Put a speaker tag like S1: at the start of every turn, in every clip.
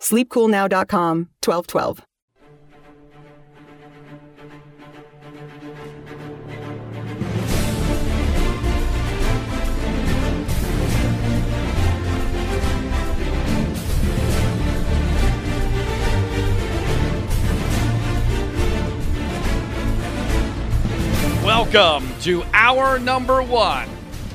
S1: sleepcoolnow.com 1212.
S2: Welcome to hour number one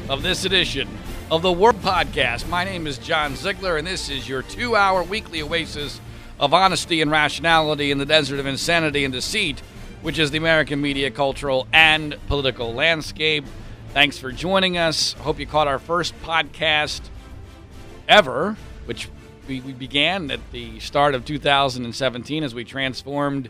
S2: of this edition of the Word Podcast. My name is John Ziegler, and this is your two hour weekly oasis of honesty and rationality in the desert of insanity and deceit, which is the American media, cultural, and political landscape. Thanks for joining us. Hope you caught our first podcast ever, which we, we began at the start of 2017 as we transformed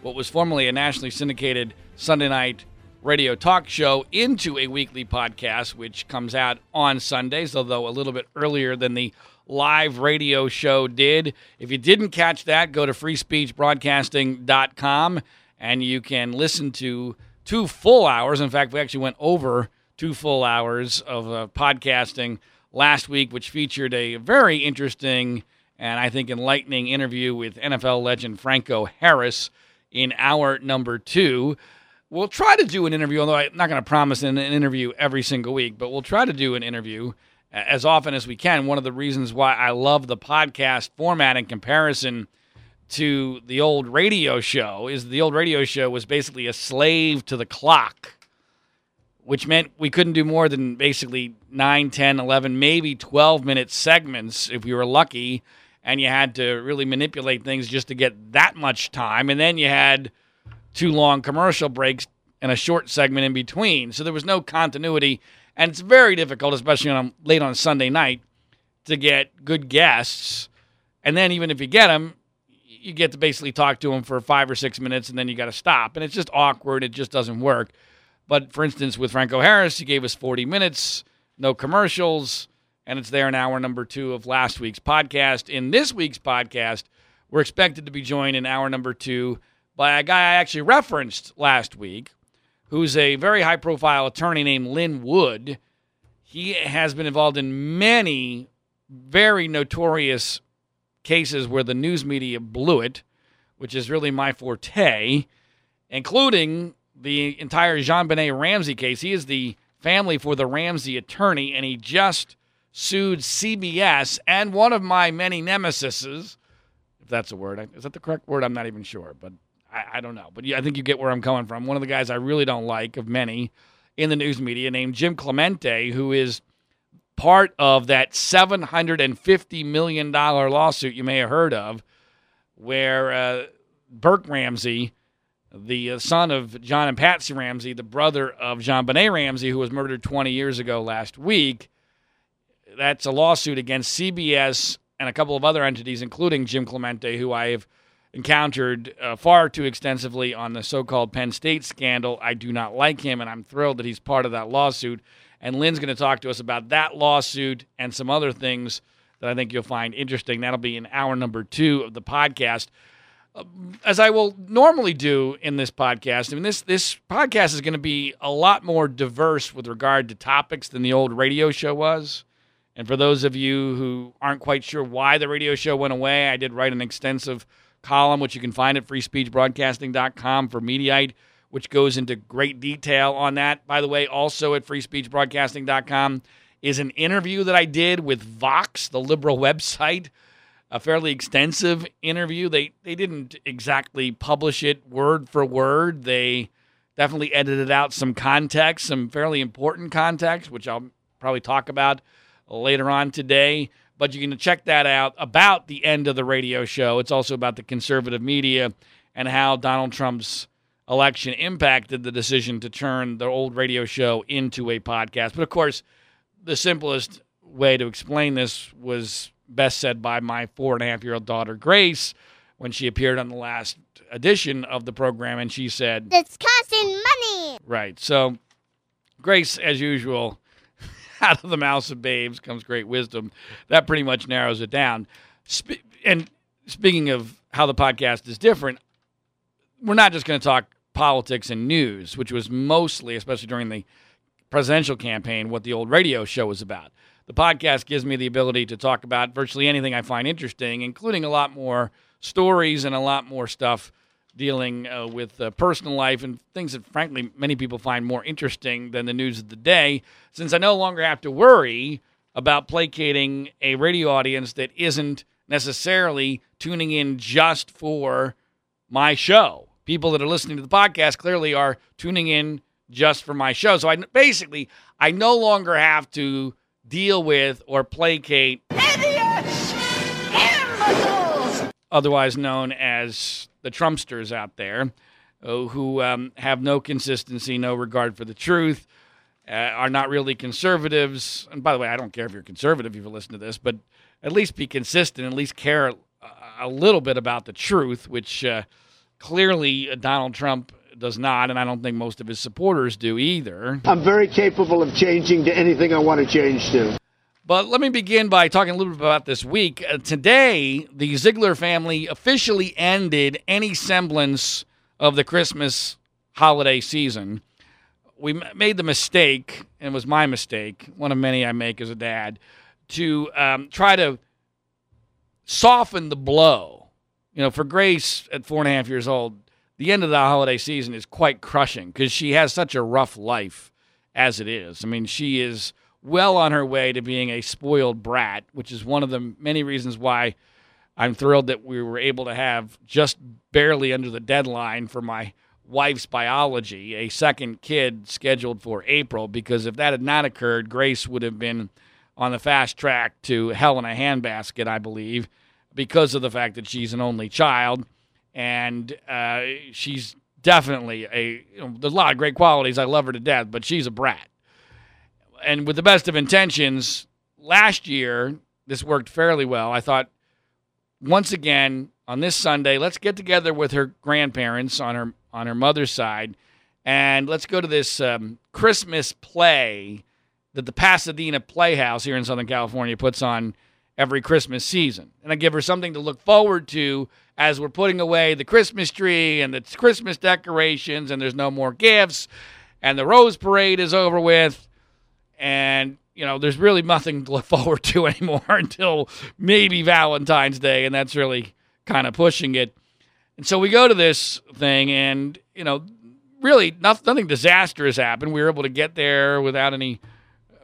S2: what was formerly a nationally syndicated Sunday night radio talk show into a weekly podcast, which comes out on Sundays, although a little bit earlier than the live radio show did. If you didn't catch that, go to freespeechbroadcasting.com and you can listen to two full hours. In fact, we actually went over two full hours of uh, podcasting last week, which featured a very interesting and I think enlightening interview with NFL legend Franco Harris in hour number two. We'll try to do an interview, although I'm not going to promise an, an interview every single week, but we'll try to do an interview uh, as often as we can. One of the reasons why I love the podcast format in comparison to the old radio show is the old radio show was basically a slave to the clock, which meant we couldn't do more than basically 9, 10, 11, maybe 12 minute segments if we were lucky. And you had to really manipulate things just to get that much time. And then you had two long commercial breaks and a short segment in between. So there was no continuity, and it's very difficult, especially on a, late on Sunday night, to get good guests. And then even if you get them, you get to basically talk to them for five or six minutes, and then you got to stop, and it's just awkward. It just doesn't work. But for instance, with Franco Harris, he gave us 40 minutes, no commercials, and it's there in hour number two of last week's podcast. In this week's podcast, we're expected to be joined in hour number two by a guy I actually referenced last week, who's a very high profile attorney named Lin Wood. He has been involved in many very notorious cases where the news media blew it, which is really my forte, including the entire JonBenét Ramsey case. He is the family for the Ramsey attorney, and he just sued CBS and one of my many nemesises, if that's a word. Is that the correct word? I'm not even sure, but I, I don't know, but yeah, I think you get where I'm coming from. One of the guys I really don't like of many in the news media named Jim Clemente, who is part of that $750 million lawsuit you may have heard of, where uh, Burke Ramsey, the uh, son of John and Patsy Ramsey, the brother of JonBenét Ramsey, who was murdered 20 years ago last week, that's a lawsuit against CBS and a couple of other entities, including Jim Clemente, who I have – encountered uh, far too extensively on the so called Penn State scandal. I do not like him, and I'm thrilled that he's part of that lawsuit. And Lin's going to talk to us about that lawsuit and some other things that I think you'll find interesting. That'll be in hour number two of the podcast. Uh, as I will normally do in this podcast, I mean, this, this podcast is going to be a lot more diverse with regard to topics than the old radio show was. And for those of you who aren't quite sure why the radio show went away, I did write an extensive column, which you can find at freespeechbroadcasting.com for Mediaite, which goes into great detail on that. By the way, also at freespeechbroadcasting.com is an interview that I did with Vox, the liberal website, a fairly extensive interview. They they didn't exactly publish it word for word. They definitely edited out some context, some fairly important context, which I'll probably talk about later on today. But you can check that out about the end of the radio show. It's also about the conservative media and how Donald Trump's election impacted the decision to turn the old radio show into a podcast. But of course, the simplest way to explain this was best said by my four and a half year old daughter, Grace, when she appeared on the last edition of the program. And she said,
S3: It's costing money.
S2: Right. So, Grace, as usual, out of the mouths of babes comes great wisdom. That pretty much narrows it down. And speaking of how the podcast is different, we're not just going to talk politics and news, which was mostly, especially during the presidential campaign, what the old radio show was about. The podcast gives me the ability to talk about virtually anything I find interesting, including a lot more stories and a lot more stuff dealing uh, with uh, personal life and things that, frankly, many people find more interesting than the news of the day, since I no longer have to worry about placating a radio audience that isn't necessarily tuning in just for my show. People that are listening to the podcast clearly are tuning in just for my show. So I basically I no longer have to deal with or placate otherwise known as the Trumpsters out there, uh, who um, have no consistency, no regard for the truth, uh, are not really conservatives. And by the way, I don't care if you're conservative if you listen to this, but at least be consistent, at least care a, a little bit about the truth, which uh, clearly Donald Trump does not, and I don't think most of his supporters do either.
S4: I'm very capable of changing to anything I want to change to.
S2: But let me begin by talking a little bit about this week. Uh, today, the Ziegler family officially ended any semblance of the Christmas holiday season. We m- made the mistake, and it was my mistake, one of many I make as a dad, to um, try to soften the blow. You know, for Grace at four and a half years old, the end of the holiday season is quite crushing because she has such a rough life as it is. I mean, she is well on her way to being a spoiled brat, which is one of the many reasons why I'm thrilled that we were able to have just barely under the deadline for my wife's biology a second kid scheduled for April because if that had not occurred, Grace would have been on the fast track to hell in a handbasket, I believe, because of the fact that she's an only child and uh, she's definitely a. You know, there's a lot of great qualities. I love her to death, but she's a brat. And with the best of intentions, last year this worked fairly well. I thought once again on this Sunday, let's get together with her grandparents on her on her mother's side, and let's go to this um, Christmas play that the Pasadena Playhouse here in Southern California puts on every Christmas season. And I give her something to look forward to as we're putting away the Christmas tree and the Christmas decorations, and there's no more gifts, and the Rose Parade is over with, and you know, there's really nothing to look forward to anymore until maybe Valentine's Day, and that's really kind of pushing it. And so we go to this thing, and you know, really nothing, nothing disastrous happened. We were able to get there without any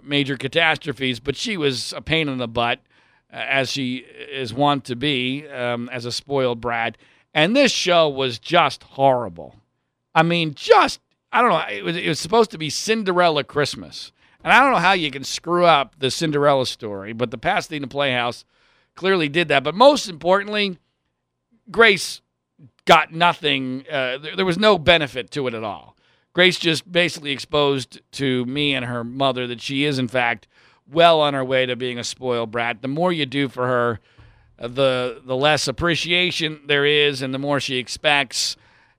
S2: major catastrophes, but she was a pain in the butt, as she is wont to be, um, as a spoiled brat. And this show was just horrible. I mean, just I don't know. It was, it was supposed to be Cinderella Christmas, and I don't know how you can screw up the Cinderella story, but the Pasadena Playhouse clearly did that. But most importantly, Grace got nothing. Uh, there, there was no benefit to it at all. Grace just basically exposed to me and her mother that she is, in fact, well on her way to being a spoiled brat. The more you do for her, the the less appreciation there is, and the more she expects,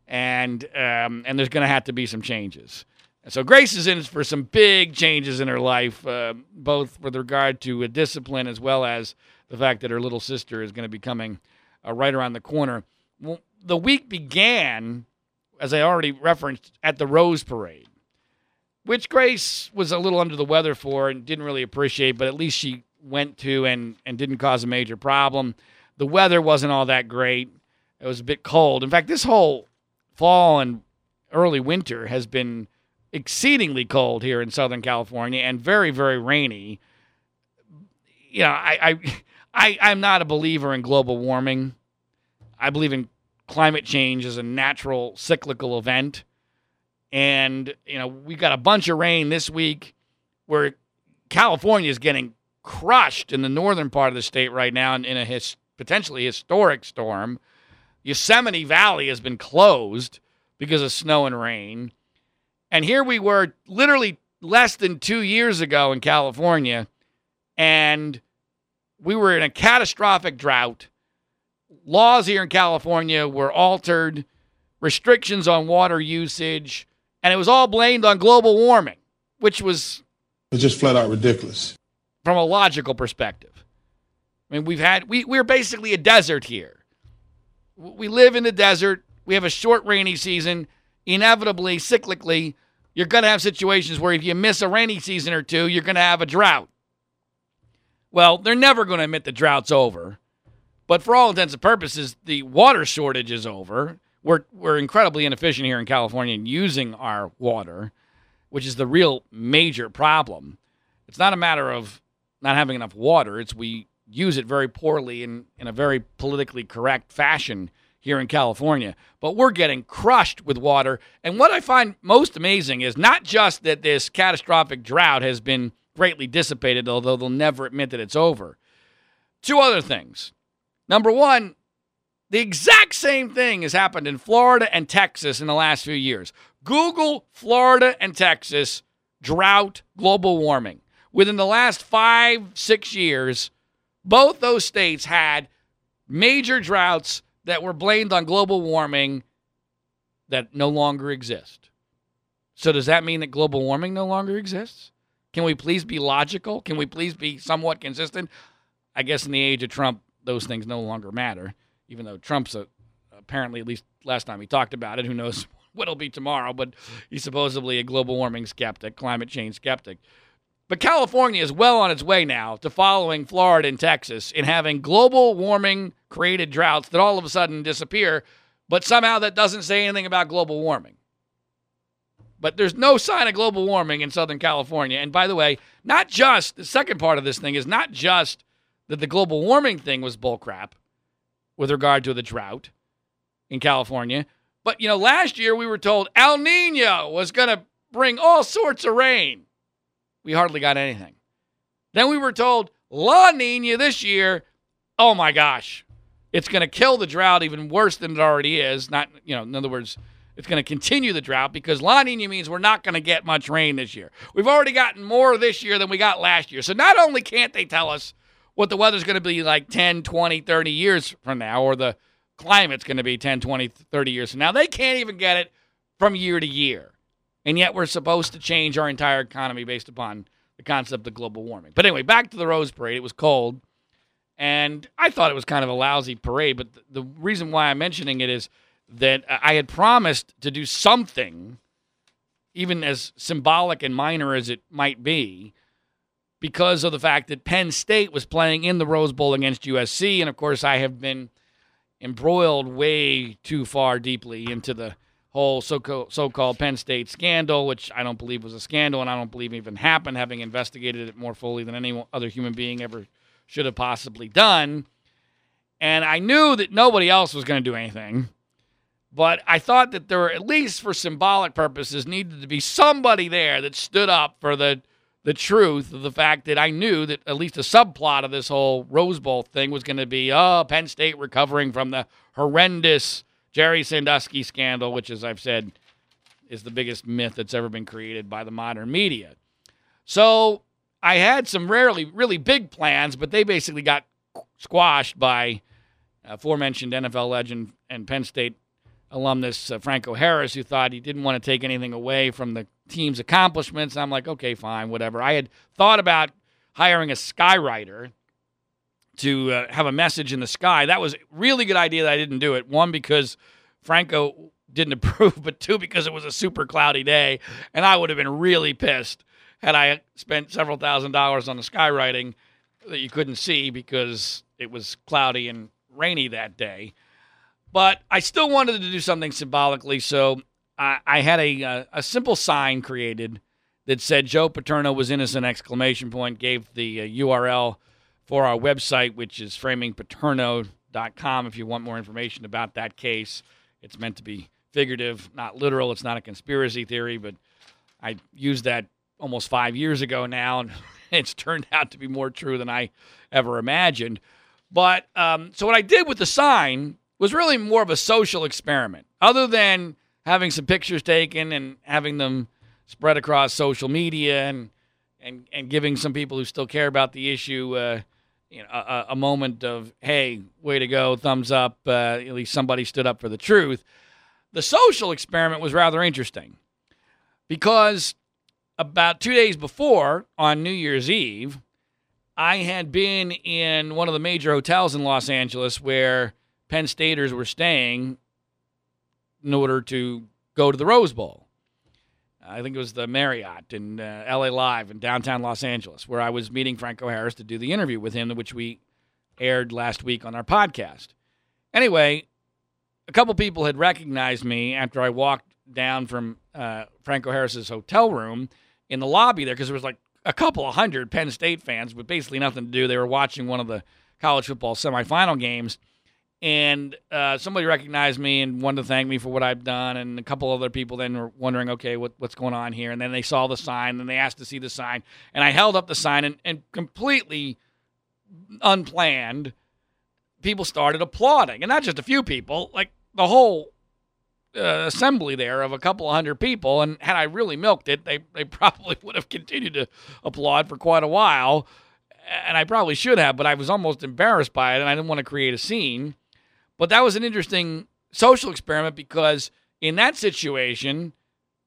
S2: and um, and there's going to have to be some changes. And so Grace is in for some big changes in her life, uh, both with regard to uh, discipline as well as the fact that her little sister is going to be coming uh, right around the corner. Well, the week began, as I already referenced, at the Rose Parade which Grace was a little under the weather for and didn't really appreciate, but at least she went to and, and didn't cause a major problem. The weather wasn't all that great. It was a bit cold. In fact, this whole fall and early winter has been exceedingly cold here in Southern California and very, very rainy. You know, I, I I, I'm not a believer in global warming. I believe in climate change as a natural cyclical event. And, you know, we got a bunch of rain this week where California is getting crushed in the northern part of the state right now in, in a his, potentially historic storm. Yosemite Valley has been closed because of snow and rain. And here we were literally less than two years ago in California, and we were in a catastrophic drought. Laws here in California were altered, restrictions on water usage, and it was all blamed on global warming, which was
S5: It's just flat out ridiculous.
S2: from a logical perspective. I mean, we've had we we're basically a desert here. We live in the desert. We have a short rainy season. Inevitably, cyclically, you're going to have situations where if you miss a rainy season or two, you're going to have a drought. Well, they're never going to admit the drought's over. But for all intents and purposes, the water shortage is over. We're, we're incredibly inefficient here in California in using our water, which is the real major problem. It's not a matter of not having enough water, it's we use it very poorly in, in a very politically correct fashion here in California. But we're getting crushed with water. And what I find most amazing is not just that this catastrophic drought has been greatly dissipated, although they'll never admit that it's over. Two other things. Number one, the exact same thing has happened in Florida and Texas in the last few years. Google Florida and Texas drought, global warming. Within the last five, six years, both those states had major droughts that were blamed on global warming that no longer exist. So, does that mean that global warming no longer exists? Can we please be logical? Can we please be somewhat consistent? I guess in the age of Trump, those things no longer matter, even though Trump's a, apparently, at least last time he talked about it, who knows what it'll be tomorrow, but he's supposedly a global warming skeptic, climate change skeptic. But California is well on its way now to following Florida and Texas in having global warming created droughts that all of a sudden disappear, but somehow that doesn't say anything about global warming. But there's no sign of global warming in Southern California. And by the way, not just the second part of this thing is not just that the global warming thing was bullcrap with regard to the drought in California, but you know, last year we were told El Nino was going to bring all sorts of rain. We hardly got anything. Then we were told La Nina this year, oh my gosh, it's going to kill the drought even worse than it already is. Not, you know, in other words, it's going to continue the drought because La Nina means we're not going to get much rain this year. We've already gotten more this year than we got last year. So not only can't they tell us what the weather's going to be like 10, 20, 30 years from now, or the climate's going to be 10, 20, 30 years from now, they can't even get it from year to year. And yet we're supposed to change our entire economy based upon the concept of global warming. But anyway, back to the Rose Parade. It was cold. And I thought it was kind of a lousy parade. But the reason why I'm mentioning it is that I had promised to do something, even as symbolic and minor as it might be, because of the fact that Penn State was playing in the Rose Bowl against USC. And of course, I have been embroiled way too far deeply into the whole so called Penn State scandal, which I don't believe was a scandal and I don't believe even happened, having investigated it more fully than any other human being ever should have possibly done. And I knew that nobody else was going to do anything. But I thought that there, were, at least for symbolic purposes, needed to be somebody there that stood up for the the truth of the fact that I knew that at least a subplot of this whole Rose Bowl thing was going to be, oh, Penn State recovering from the horrendous Jerry Sandusky scandal, which, as I've said, is the biggest myth that's ever been created by the modern media. So I had some rarely, really big plans, but they basically got squashed by aforementioned NFL legend and Penn State alumnus uh, Franco Harris, who thought he didn't want to take anything away from the team's accomplishments. I'm like, okay, fine, whatever. I had thought about hiring a skywriter to uh, have a message in the sky. That was a really good idea that I didn't do it. One, because Franco didn't approve, but two, because it was a super cloudy day, and I would have been really pissed had I spent several thousand dollars on the skywriting that you couldn't see because it was cloudy and rainy that day. But I still wanted to do something symbolically, so I, I had a, a, a simple sign created that said Joe Paterno was innocent! Exclamation point. Gave the uh, URL for our website, which is framingpaterno.com. If you want more information about that case, it's meant to be figurative, not literal. It's not a conspiracy theory, but I used that almost five years ago now, and it's turned out to be more true than I ever imagined. But um, so what I did with the sign was really more of a social experiment, other than having some pictures taken and having them spread across social media and and and giving some people who still care about the issue. Uh, you know, a, a moment of hey, way to go, thumbs up. Uh, at least somebody stood up for the truth. The social experiment was rather interesting because about two days before, on New Year's Eve, I had been in one of the major hotels in Los Angeles where Penn Staters were staying in order to go to the Rose Bowl. I think it was the Marriott in uh, LA Live in downtown Los Angeles, where I was meeting Franco Harris to do the interview with him, which we aired last week on our podcast. Anyway, a couple people had recognized me after I walked down from uh, Franco Harris's hotel room in the lobby there because there was like a couple of hundred Penn State fans with basically nothing to do. They were watching one of the college football semifinal games and uh, somebody recognized me and wanted to thank me for what I've done, and a couple other people then were wondering, okay, what, what's going on here? And then they saw the sign, and they asked to see the sign, and I held up the sign, and, and completely unplanned, people started applauding, and not just a few people, like the whole uh, assembly there of a couple hundred people. And had I really milked it, they they probably would have continued to applaud for quite a while, and I probably should have, but I was almost embarrassed by it, and I didn't want to create a scene. But that was an interesting social experiment because in that situation,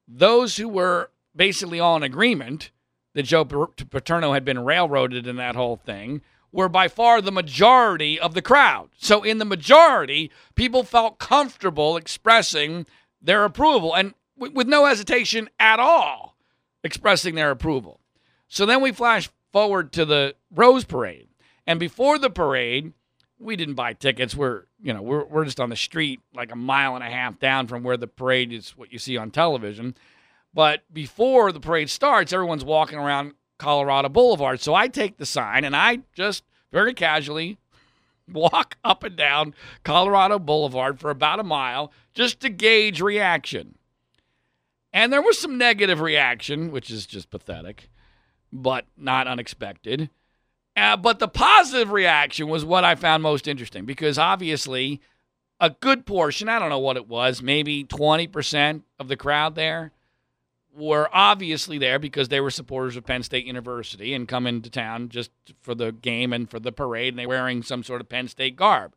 S2: those who were basically all in agreement that Joe Paterno had been railroaded in that whole thing were by far the majority of the crowd. So in the majority, people felt comfortable expressing their approval and with no hesitation at all expressing their approval. So then we flash forward to the Rose Parade. And before the parade, we didn't buy tickets. We're you know we're we're just on the street like a mile and a half down from where the parade is what you see on television. But before the parade starts, everyone's walking around Colorado Boulevard. So I take the sign and I just very casually walk up and down Colorado Boulevard for about a mile just to gauge reaction. And there was some negative reaction, which is just pathetic, but not unexpected. Uh, but the positive reaction was what I found most interesting because obviously a good portion, I don't know what it was, maybe 20% of the crowd there were obviously there because they were supporters of Penn State University and come into town just for the game and for the parade and they were wearing some sort of Penn State garb.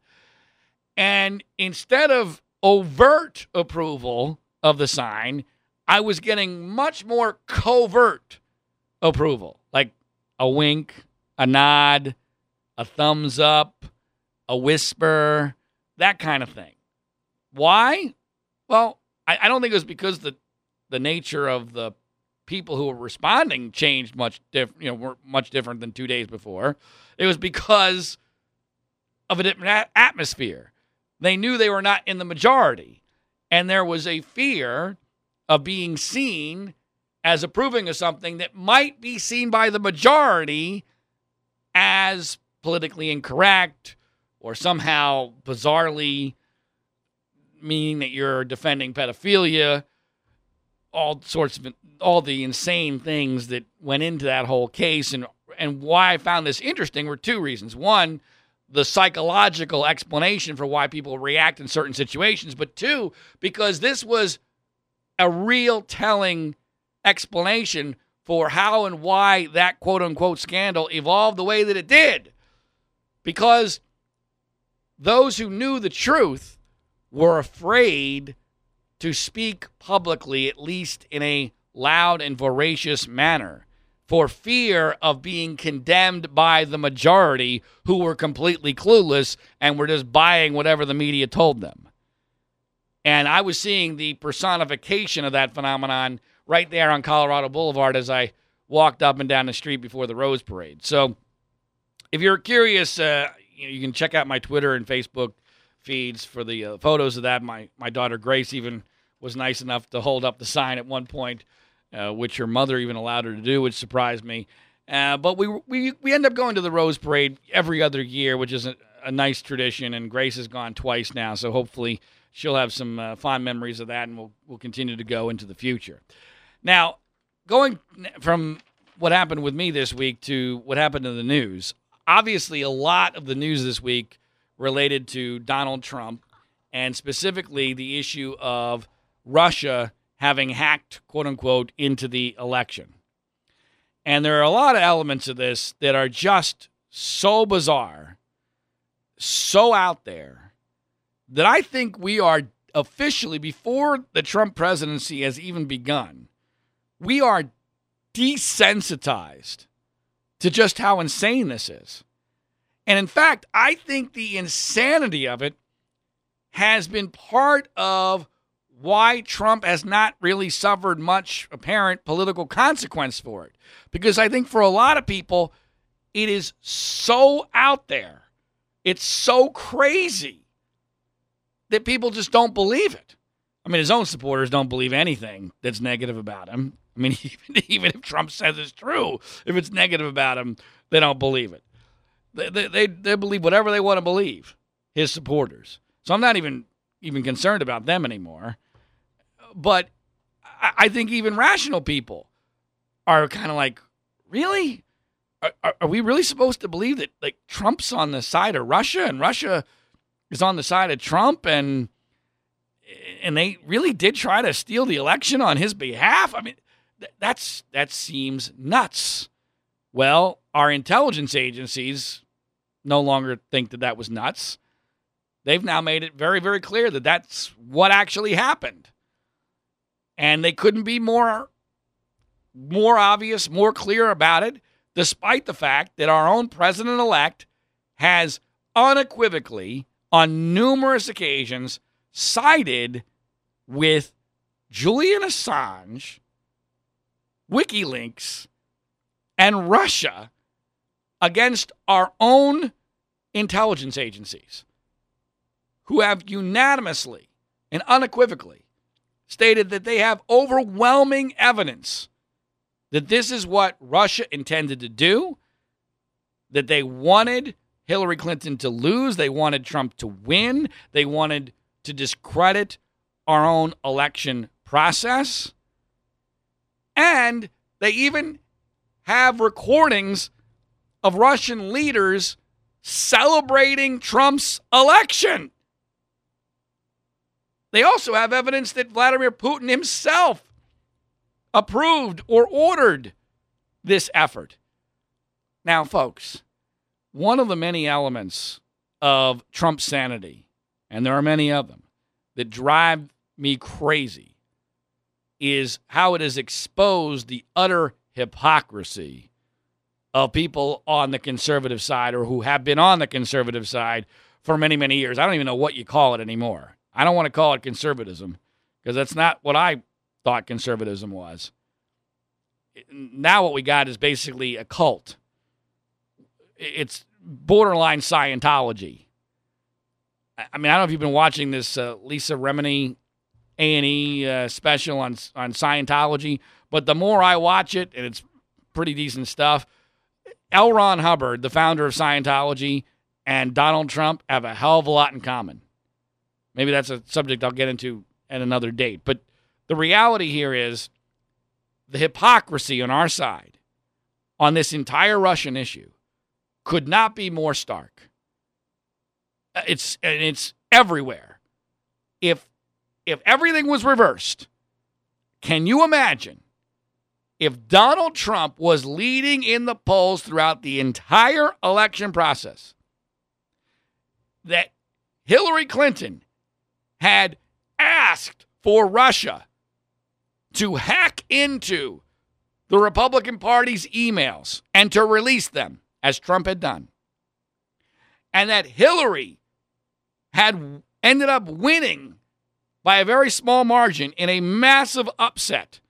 S2: And instead of overt approval of the sign, I was getting much more covert approval, like a wink, a nod, a thumbs up, a whisper, that kind of thing. Why? Well, I, I don't think it was because the the nature of the people who were responding changed much different, you know, were much different than two days before. It was because of a different atmosphere. They knew they were not in the majority, and there was a fear of being seen as approving of something that might be seen by the majority as politically incorrect or somehow bizarrely meaning that you're defending pedophilia all sorts of all the insane things that went into that whole case and and why I found this interesting were two reasons. One, the psychological explanation for why people react in certain situations, but two, because this was a real telling explanation for how and why that quote unquote scandal evolved the way that it did. Because those who knew the truth were afraid to speak publicly, at least in a loud and voracious manner, for fear of being condemned by the majority who were completely clueless and were just buying whatever the media told them. And I was seeing the personification of that phenomenon right there on Colorado Boulevard as I walked up and down the street before the Rose Parade. So, if you're curious, uh, you can check out my Twitter and Facebook feeds for the uh, photos of that. My my daughter Grace even was nice enough to hold up the sign at one point, uh, which her mother even allowed her to do, which surprised me. Uh, but we, we we end up going to the Rose Parade every other year, which is a, a nice tradition. And Grace has gone twice now, so hopefully she'll have some uh, fond memories of that, and we'll we'll continue to go into the future. Now, going from what happened with me this week to what happened in the news. Obviously, a lot of the news this week related to Donald Trump and specifically the issue of Russia having hacked, quote unquote, into the election. And there are a lot of elements of this that are just so bizarre, so out there, that I think we are officially, before the Trump presidency has even begun, we are desensitized to just how insane this is. And in fact, I think the insanity of it has been part of why Trump has not really suffered much apparent political consequence for it. Because I think for a lot of people, it is so out there, it's so crazy that people just don't believe it. I mean, his own supporters don't believe anything that's negative about him. I mean, even, even if Trump says it's true, if it's negative about him, they don't believe it. They, they, they, they believe whatever they want to believe, his supporters. So I'm not even even concerned about them anymore. But I, I think even rational people are kind of like, really? Are, are, are we really supposed to believe that like Trump's on the side of Russia and Russia is on the side of Trump and and they really did try to steal the election on his behalf? I mean, that's that seems nuts. Well, our intelligence agencies no longer think that that was nuts. They've now made it very, very clear that that's what actually happened, and they couldn't be more, more obvious, more clear about it. Despite the fact that our own president-elect has unequivocally, on numerous occasions, sided with Julian Assange WikiLeaks, and Russia against our own intelligence agencies, who have unanimously and unequivocally stated that they have overwhelming evidence that this is what Russia intended to do, that they wanted Hillary Clinton to lose, they wanted Trump to win, they wanted to discredit our own election process. And they even have recordings of Russian leaders celebrating Trump's election. They also have evidence that Vladimir Putin himself approved or ordered this effort. Now, folks, one of the many elements of Trump's sanity, and there are many of them, that drive me crazy is how it has exposed the utter hypocrisy of people on the conservative side or who have been on the conservative side for many, many years. I don't even know what you call it anymore. I don't want to call it conservatism because that's not what I thought conservatism was. Now, what we got is basically a cult. It's borderline Scientology. I mean, I don't know if you've been watching this uh, Leah Remini a and E uh, special on on Scientology. But the more I watch it, and it's pretty decent stuff. L. Ron Hubbard, the founder of Scientology, and Donald Trump have a hell of a lot in common. Maybe that's a subject I'll get into at another date. But the reality here is the hypocrisy on our side on this entire Russian issue could not be more stark. It's and it's everywhere. If if everything was reversed, can you imagine if Donald Trump was leading in the polls throughout the entire election process? That Hillary Clinton had asked for Russia to hack into the Republican Party's emails and to release them, as Trump had done. And that Hillary had ended up winning by a very small margin in a massive upset,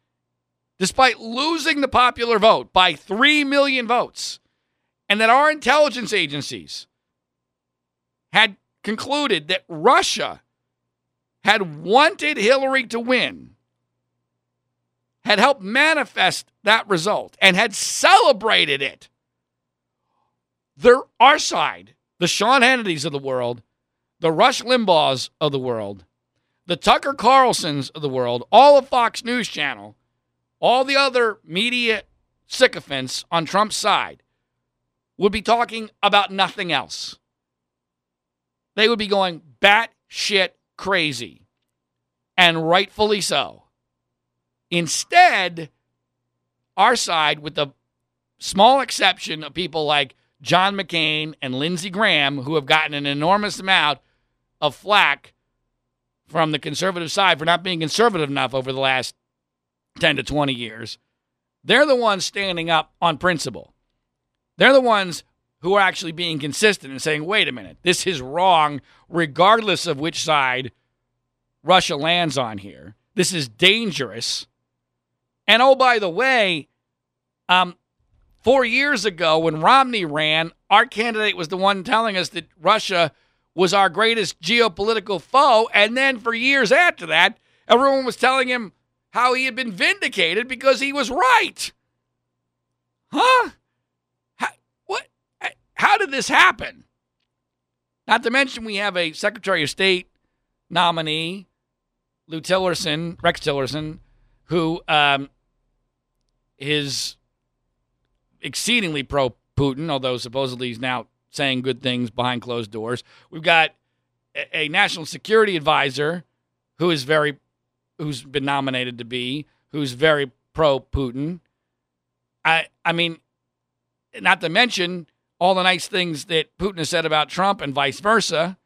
S2: despite losing the popular vote by 3 million votes, and that our intelligence agencies had concluded that Russia had wanted Hillary to win, had helped manifest that result and had celebrated it. There, our side, the Sean Hannitys of the world, the Rush Limbaughs of the world, the Tucker Carlsons of the world, all of Fox News Channel, all the other media sycophants on Trump's side would be talking about nothing else. They would be going bat shit crazy, and rightfully so. Instead, our side, with the small exception of people like John McCain and Lindsey Graham, who have gotten an enormous amount of flack from the conservative side for not being conservative enough over the last 10 to 20 years, they're the ones standing up on principle. They're the ones who are actually being consistent and saying, wait a minute, this is wrong, regardless of which side Russia lands on here. This is dangerous. And oh, by the way, um, four years ago when Romney ran, our candidate was the one telling us that Russia was our greatest geopolitical foe. And then for years after that, everyone was telling him how he had been vindicated because he was right. Huh? How, what? How did this happen? Not to mention, we have a Secretary of State nominee, Lou Tillerson, Rex Tillerson, who um, is exceedingly pro Putin, although supposedly he's now saying good things behind closed doors. We've got a, a national security advisor who is very, who's been nominated to be, who's very pro Putin. I, I mean, not to mention all the nice things that Putin has said about Trump and vice versa.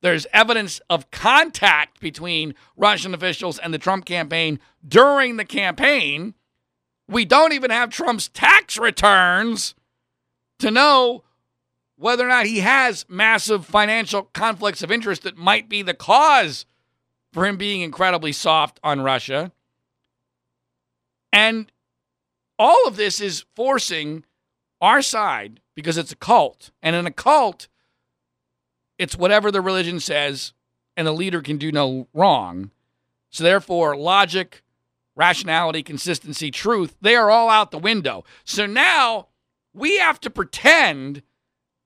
S2: There's evidence of contact between Russian officials and the Trump campaign during the campaign. We don't even have Trump's tax returns to know whether or not he has massive financial conflicts of interest that might be the cause for him being incredibly soft on Russia. And all of this is forcing our side because it's a cult. And in a cult, it's whatever the religion says, and the leader can do no wrong. So, therefore, logic, rationality, consistency, truth, they are all out the window. So now we have to pretend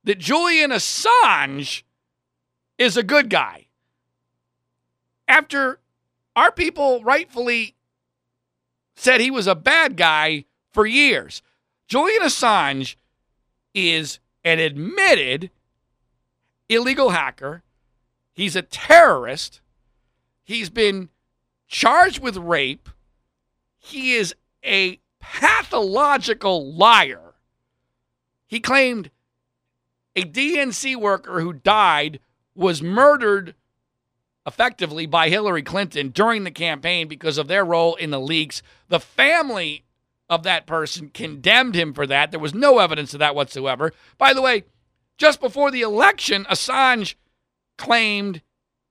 S2: that Julian Assange is a good guy. After our people rightfully said he was a bad guy for years. Julian Assange is an admitted illegal hacker. He's a terrorist. He's been charged with rape. He is a pathological liar. He claimed a DNC worker who died was murdered effectively by Hillary Clinton during the campaign because of their role in the leaks. The family of that person condemned him for that. There was no evidence of that whatsoever. By the way, just before the election, Assange claimed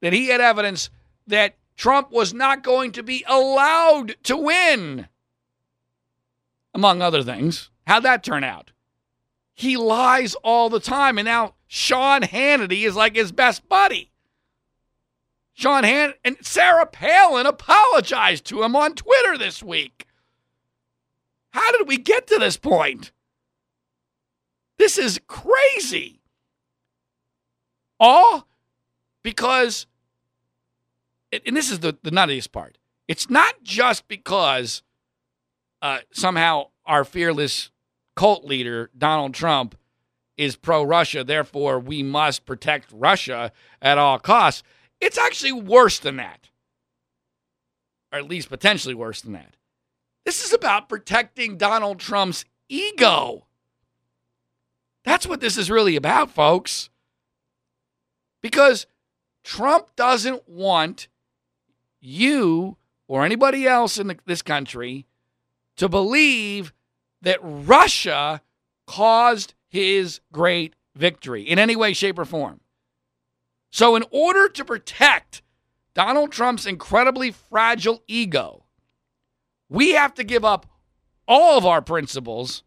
S2: that he had evidence that Trump was not going to be allowed to win, among other things. How'd that turn out? He lies all the time. And now Sean Hannity is like his best buddy. Sean Hannity and Sarah Palin apologized to him on Twitter this week. How did we get to this point? This is crazy. All because, and this is the, the nuttiest part, it's not just because uh, somehow our fearless cult leader, Donald Trump, is pro Russia, therefore we must protect Russia at all costs. It's actually worse than that, or at least potentially worse than that. This is about protecting Donald Trump's ego. That's what this is really about, folks. Because Trump doesn't want you or anybody else in the, this country to believe that Russia caused his great victory in any way, shape, or form. So, in order to protect Donald Trump's incredibly fragile ego, we have to give up all of our principles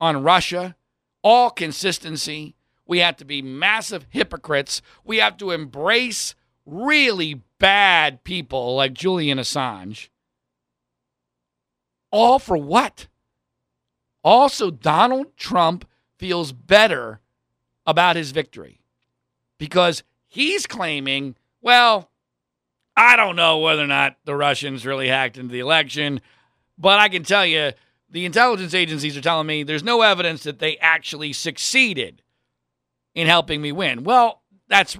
S2: on Russia, all consistency. We have to be massive hypocrites. We have to embrace really bad people like Julian Assange. All for what? Also, Donald Trump feels better about his victory because he's claiming, well, I don't know whether or not the Russians really hacked into the election, but I can tell you the intelligence agencies are telling me there's no evidence that they actually succeeded in helping me win. Well, that's,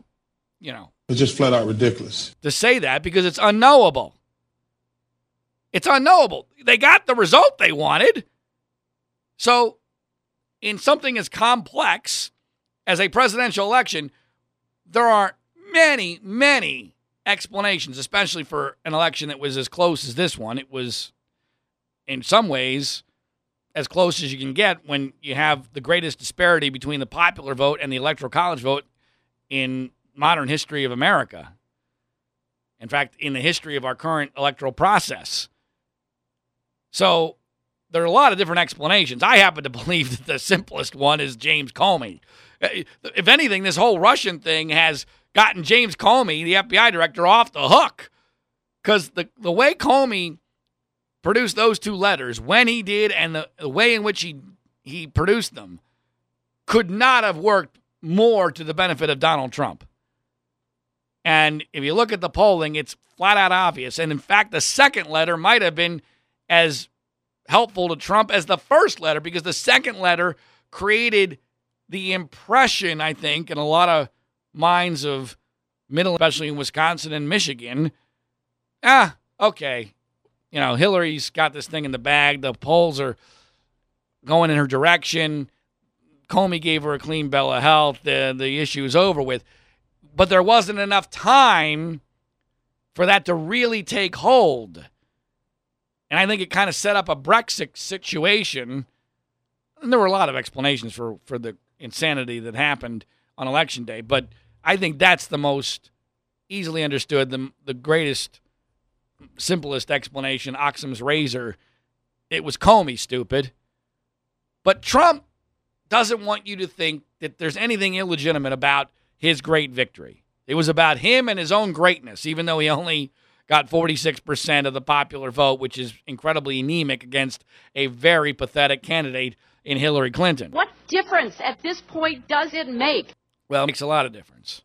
S2: you know,
S5: It's just flat out ridiculous.
S2: to say that because it's unknowable. It's unknowable. They got the result they wanted. So, in something as complex as a presidential election, there are many, many explanations, especially for an election that was as close as this one. It was, in some ways, as close as you can get when you have the greatest disparity between the popular vote and the electoral college vote in modern history of America. In fact, in the history of our current electoral process. So there are a lot of different explanations. I happen to believe that the simplest one is James Comey. Uh, If anything, this whole Russian thing has gotten James Comey, the FBI director, off the hook. Because the, the way Comey produced those two letters, when he did, and the, the way in which he, he produced them, could not have worked more to the benefit of Donald Trump. And if you look at the polling, it's flat out obvious. And in fact, the second letter might have been as helpful to Trump as the first letter because the second letter created the impression, I think, in a lot of minds of middle, especially in Wisconsin and Michigan. Ah, okay. You know, Hillary's got this thing in the bag. The polls are going in her direction. Comey gave her a clean bill of health. The, the issue is over with. But there wasn't enough time for that to really take hold. And I think it kind of set up a Brexit situation. And there were a lot of explanations for, for the insanity that happened on election day. But I think that's the most easily understood, the, the greatest, simplest explanation Occam's razor. It was Comey, stupid. But Trump doesn't want you to think that there's anything illegitimate about his great victory. It was about him and his own greatness, even though he only got 46% of the popular vote, which is incredibly anemic against a very pathetic candidate in Hillary Clinton.
S6: What difference at this point does it make?
S2: Well, it makes a lot of difference.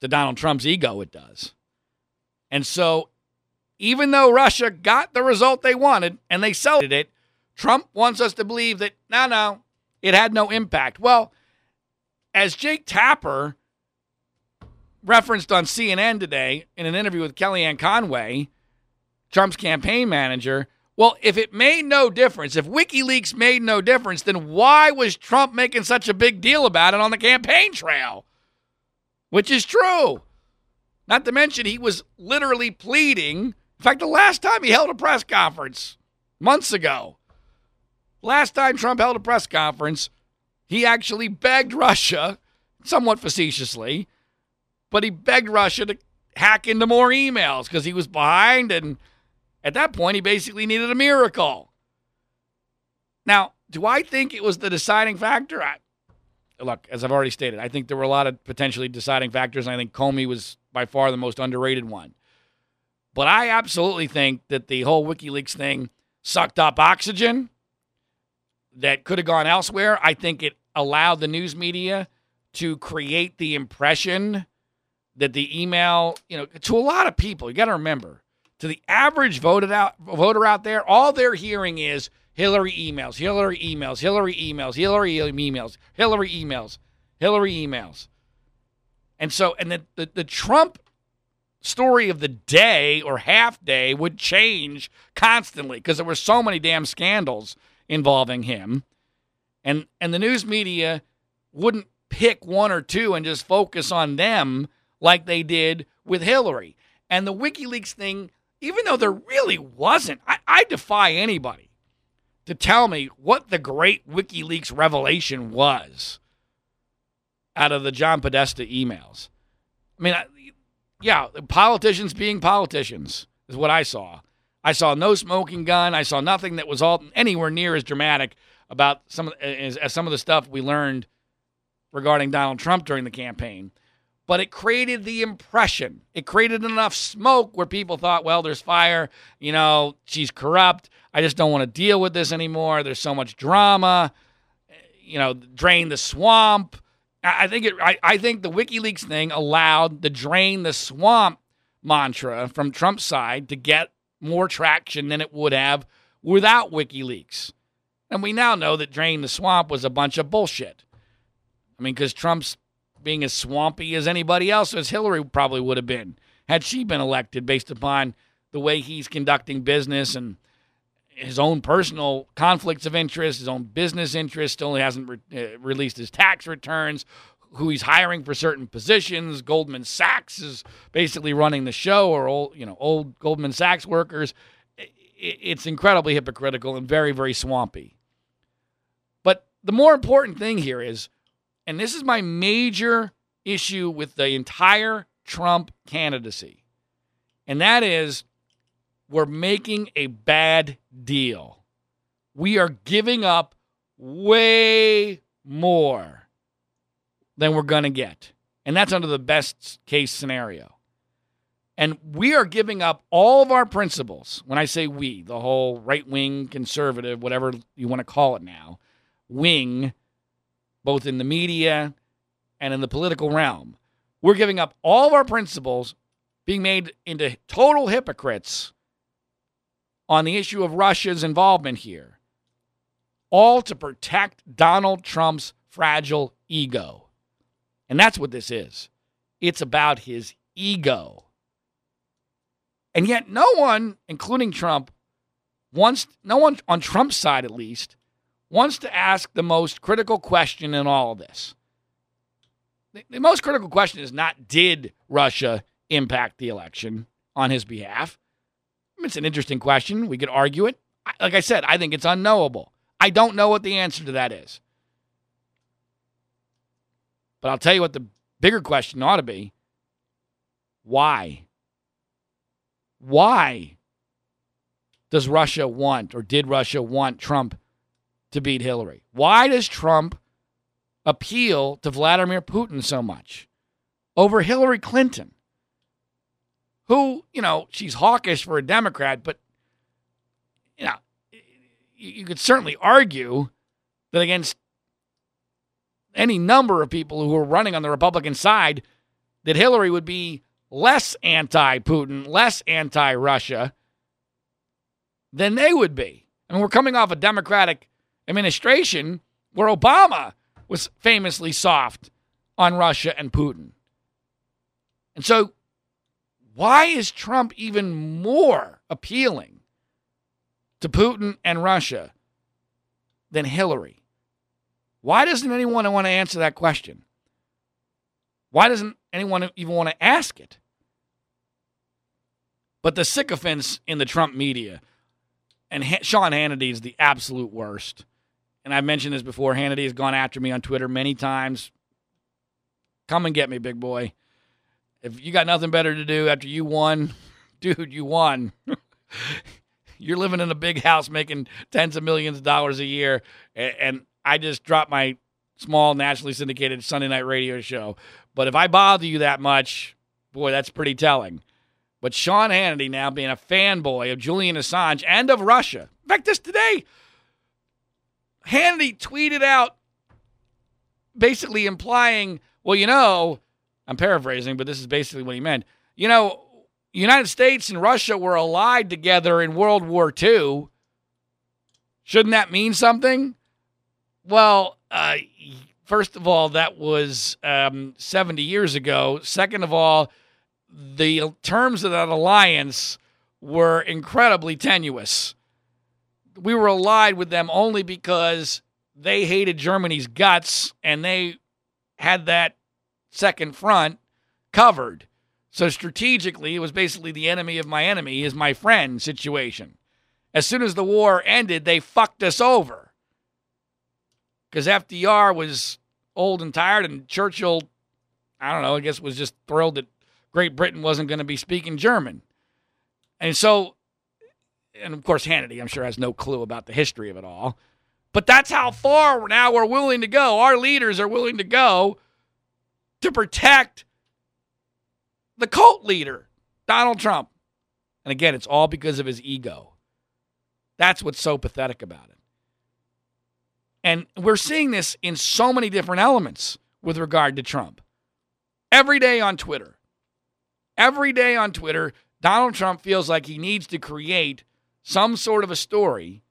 S2: To Donald Trump's ego, it does. And so, even though Russia got the result they wanted and they celebrated it, Trump wants us to believe that, no, no, it had no impact. Well, as Jake Tapper referenced on CNN today in an interview with Kellyanne Conway, Trump's campaign manager, well, if it made no difference, if WikiLeaks made no difference, then why was Trump making such a big deal about it on the campaign trail? Which is true. Not to mention, he was literally pleading. In fact, the last time he held a press conference, months ago, last time Trump held a press conference, he actually begged Russia, somewhat facetiously, but he begged Russia to hack into more emails because he was behind. And at that point, he basically needed a miracle. Now, do I think it was the deciding factor? I, look, as I've already stated, I think there were a lot of potentially deciding factors, and I think Comey was by far the most underrated one. But I absolutely think that the whole WikiLeaks thing sucked up oxygen that could have gone elsewhere. I think it allowed the news media to create the impression that the email, you know, to a lot of people, you got to remember, to the average voted out voter out there, all they're hearing is Hillary emails, Hillary emails, Hillary emails, Hillary emails, Hillary emails, Hillary emails. And so, and the, the, the Trump story of the day or half day would change constantly because there were so many damn scandals involving him. And and the news media wouldn't pick one or two and just focus on them like they did with Hillary. And the WikiLeaks thing, even though there really wasn't, I, I defy anybody to tell me what the great WikiLeaks revelation was out of the John Podesta emails. I mean, I, yeah, politicians being politicians is what I saw. I saw no smoking gun. I saw nothing that was all anywhere near as dramatic about some of as, as some of the stuff we learned regarding Donald Trump during the campaign. But it created the impression. It created enough smoke where people thought, well, there's fire. You know, she's corrupt. I just don't want to deal with this anymore. There's so much drama. You know, drain the swamp. I think it. I, I think the WikiLeaks thing allowed the drain the swamp mantra from Trump's side to get more traction than it would have without WikiLeaks. And we now know that drain the swamp was a bunch of bullshit. I mean, because Trump's being as swampy as anybody else, as Hillary probably would have been had she been elected, based upon the way he's conducting business and his own personal conflicts of interest, his own business interests. Still hasn't re- uh, released his tax returns. Who he's hiring for certain positions. Goldman Sachs is basically running the show, or old, you know, old Goldman Sachs workers. It's incredibly hypocritical and very, very swampy. But the more important thing here is, and this is my major issue with the entire Trump candidacy, and that is we're making a bad deal. We are giving up way more than we're going to get. And that's under the best case scenario. And we are giving up all of our principles. When I say we, the whole right wing conservative, whatever you want to call it now, wing, both in the media and in the political realm. We're giving up all of our principles, being made into total hypocrites on the issue of Russia's involvement here, all to protect Donald Trump's fragile ego. And that's what this is. It's about his ego. And yet, no one, including Trump, wants, no one on Trump's side at least, wants to ask the most critical question in all of this. The, the most critical question is not did Russia impact the election on his behalf? It's an interesting question. We could argue it. Like I said, I think it's unknowable. I don't know what the answer to that is. But I'll tell you what the bigger question ought to be why? Why does Russia want, or did Russia want Trump to beat Hillary? Why does Trump appeal to Vladimir Putin so much over Hillary Clinton? Who, you know, she's hawkish for a Democrat, but, you know, you could certainly argue that against any number of people who are running on the Republican side, that Hillary would be less anti Putin, less anti Russia than they would be. I mean, we're coming off a Democratic administration where Obama was famously soft on Russia and Putin. And so, why is Trump even more appealing to Putin and Russia than Hillary? Why doesn't anyone want to answer that question? Why doesn't anyone even want to ask it? But the sycophants in the Trump media, and ha- Sean Hannity is the absolute worst. And I've mentioned this before. Hannity has gone after me on Twitter many times. Come and get me, big boy. If you got nothing better to do after you won, dude, you won. You're living in a big house making tens of millions of dollars a year. And I just dropped my small nationally syndicated Sunday night radio show. But if I bother you that much, boy, that's pretty telling. But Sean Hannity now being a fanboy of Julian Assange and of Russia. In fact, just today, Hannity tweeted out basically implying, well, you know, I'm paraphrasing, but this is basically what he meant. You know, United States and Russia were allied together in World War II. Shouldn't that mean something? Well, uh, first of all, that was um, 70 years ago. Second of all, the terms of that alliance were incredibly tenuous. We were allied with them only because they hated Germany's guts and they had that second front covered. So strategically, it was basically the enemy of my enemy is my friend situation. As soon as the war ended, they fucked us over. Because FDR was old and tired, and Churchill, I don't know, I guess was just thrilled that Great Britain wasn't going to be speaking German. And so, and of course, Hannity, I'm sure, has no clue about the history of it all. But that's how far now we're willing to go. Our leaders are willing to go to protect the cult leader, Donald Trump. And again, it's all because of his ego. That's what's so pathetic about it. And we're seeing this in so many different elements with regard to Trump. Every day on Twitter, every day on Twitter, Donald Trump feels like he needs to create some sort of a story,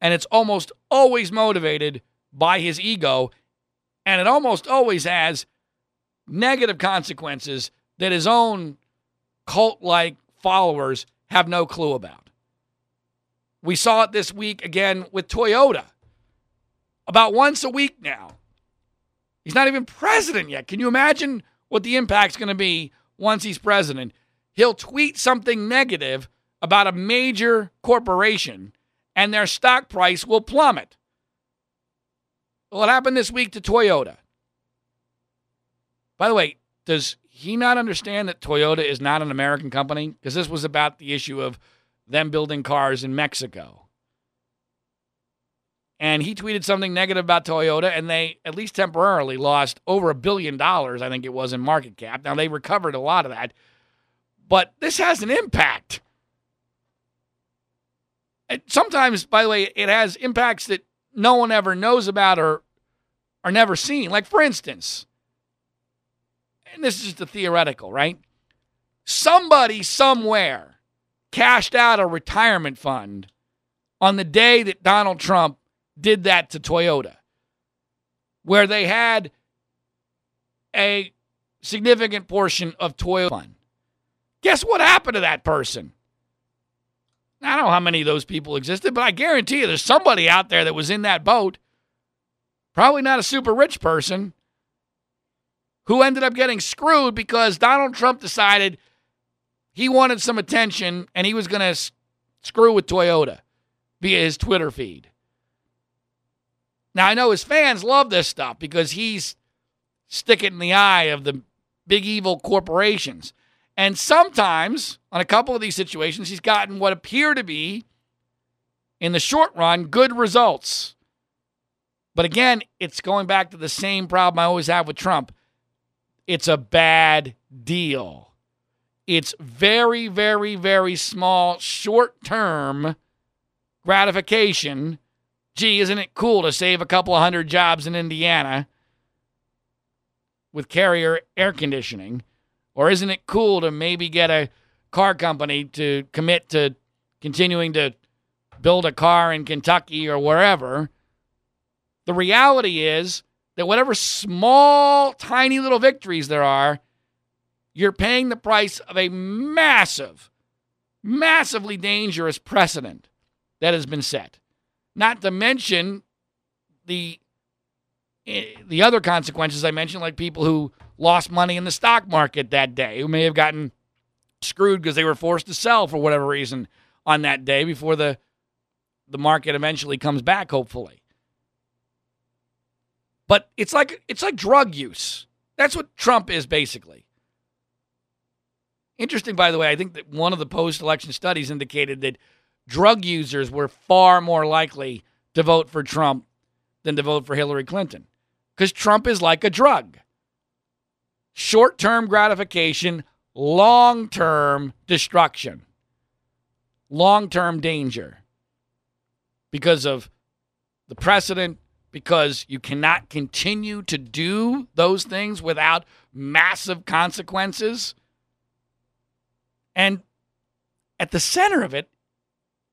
S2: and it's almost always motivated by his ego, and it almost always has negative consequences that his own cult like followers have no clue about. We saw it this week again with Toyota. About once a week now. He's not even president yet. Can you imagine what the impact's going to be once he's president? He'll tweet something negative about a major corporation and their stock price will plummet. Well, it happened this week to Toyota. By the way, does he not understand that Toyota is not an American company? Because this was about the issue of them building cars in Mexico. And he tweeted something negative about Toyota, and they, at least temporarily, lost over a billion dollars, I think it was, in market cap. Now, they recovered a lot of that, but this has an impact. Sometimes, by the way, it has impacts that no one ever knows about or are never seen. Like, for instance, and this is just a theoretical, right? Somebody somewhere cashed out a retirement fund on the day that Donald Trump did that to Toyota, where they had a significant portion of Toyota fund. Guess what happened to that person? I don't know how many of those people existed, but I guarantee you there's somebody out there that was in that boat. Probably not a super rich person who ended up getting screwed because Donald Trump decided he wanted some attention and he was going to s- screw with Toyota via his Twitter feed. Now, I know his fans love this stuff because he's sticking in the eye of the big evil corporations. And sometimes, on a couple of these situations, he's gotten what appear to be, in the short run, good results. But again, it's going back to the same problem I always have with Trump. It's a bad deal. It's very, very, very small, short term gratification. Gee, isn't it cool to save a couple of hundred jobs in Indiana with carrier air conditioning? Or isn't it cool to maybe get a car company to commit to continuing to build a car in Kentucky or wherever? The reality is that whatever small, tiny little victories there are, you're paying the price of a massive, massively dangerous precedent that has been set. Not to mention the eh, the other consequences I mentioned, like people who lost money in the stock market that day, who may have gotten screwed because they were forced to sell for whatever reason on that day before the the market eventually comes back, hopefully. But it's like it's like drug use. That's what Trump is basically. Interesting, by the way, I think that one of the post election studies indicated that drug users were far more likely to vote for Trump than to vote for Hillary Clinton. Because Trump is like a drug short term gratification, long term destruction, long term danger because of the precedent, because you cannot continue to do those things without massive consequences. And at the center of it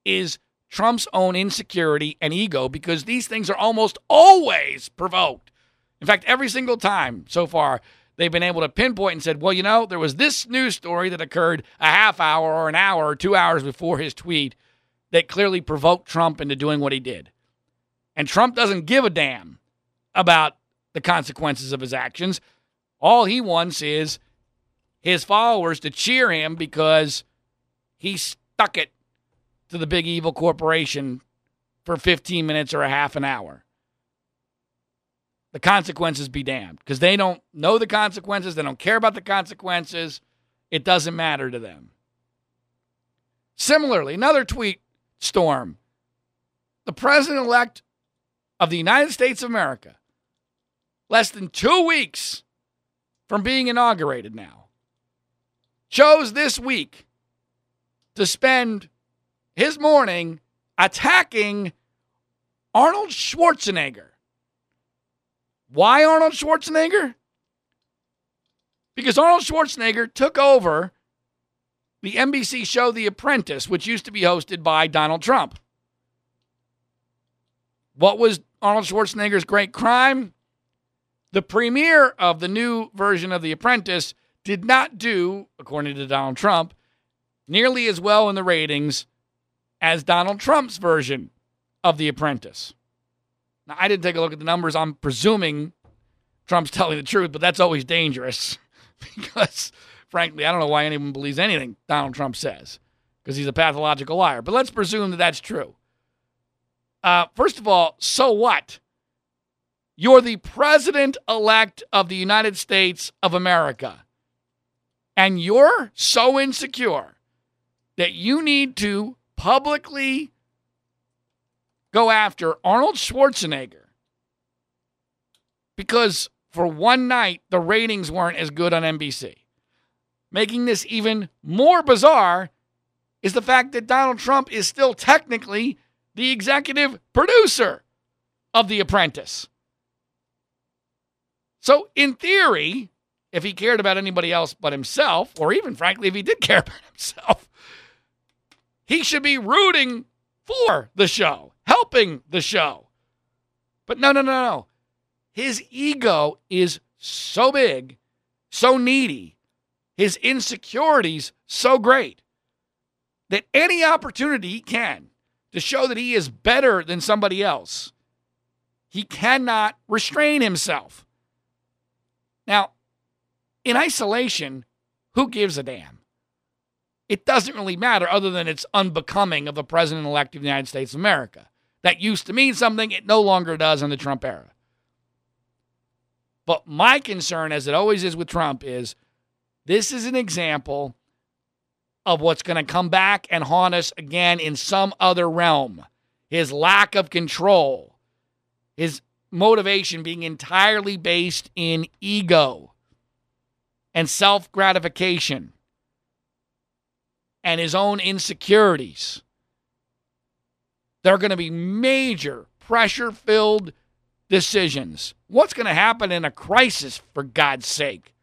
S2: is Trump's own insecurity and ego because these things are almost always provoked. In fact, every single time so far, they've been able to pinpoint and said, well, you know, there was this news story that occurred a half hour or an hour or two hours before his tweet that clearly provoked Trump into doing what he did. And Trump doesn't give a damn about the consequences of his actions. All he wants is his followers to cheer him because he stuck it to the big evil corporation for 15 minutes or a half an hour. The consequences be damned because they don't know the consequences. They don't care about the consequences. It doesn't matter to them. Similarly, another tweet storm. The president elect of the United States of America, less than two weeks from being inaugurated now, chose this week to spend his morning attacking Arnold Schwarzenegger. Why Arnold Schwarzenegger? Because Arnold Schwarzenegger took over the NBC show The Apprentice, which used to be hosted by Donald Trump. What was Arnold Schwarzenegger's great crime? The premiere of the new version of The Apprentice did not do, according to Donald Trump, nearly as well in the ratings as Donald Trump's version of The Apprentice. Now, I didn't take a look at the numbers. I'm presuming Trump's telling the truth, but that's always dangerous because, frankly, I don't know why anyone believes anything Donald Trump says because he's a pathological liar. But let's presume that that's true. Uh, first of all, so what? You're the president elect of the United States of America. And you're so insecure that you need to publicly go after Arnold Schwarzenegger because for one night the ratings weren't as good on NBC. Making this even more bizarre is the fact that Donald Trump is still technically the executive producer of The Apprentice. So, in theory, if he cared about anybody else but himself, or even frankly, if he did care about himself, he should be rooting for the show, helping the show. But no, no, no, no. His ego is so big, so needy, his insecurities so great that any opportunity he can to show that he is better than somebody else, he cannot restrain himself. Now, in isolation, who gives a damn? It doesn't really matter other than it's unbecoming of the president elect of the United States of America. That used to mean something, it no longer does in the Trump era. But my concern, as it always is with Trump, is this is an example of what's going to come back and haunt us again in some other realm. His lack of control, his motivation being entirely based in ego and self gratification and his own insecurities. There are going to be major pressure filled decisions. What's going to happen in a crisis, for God's sake?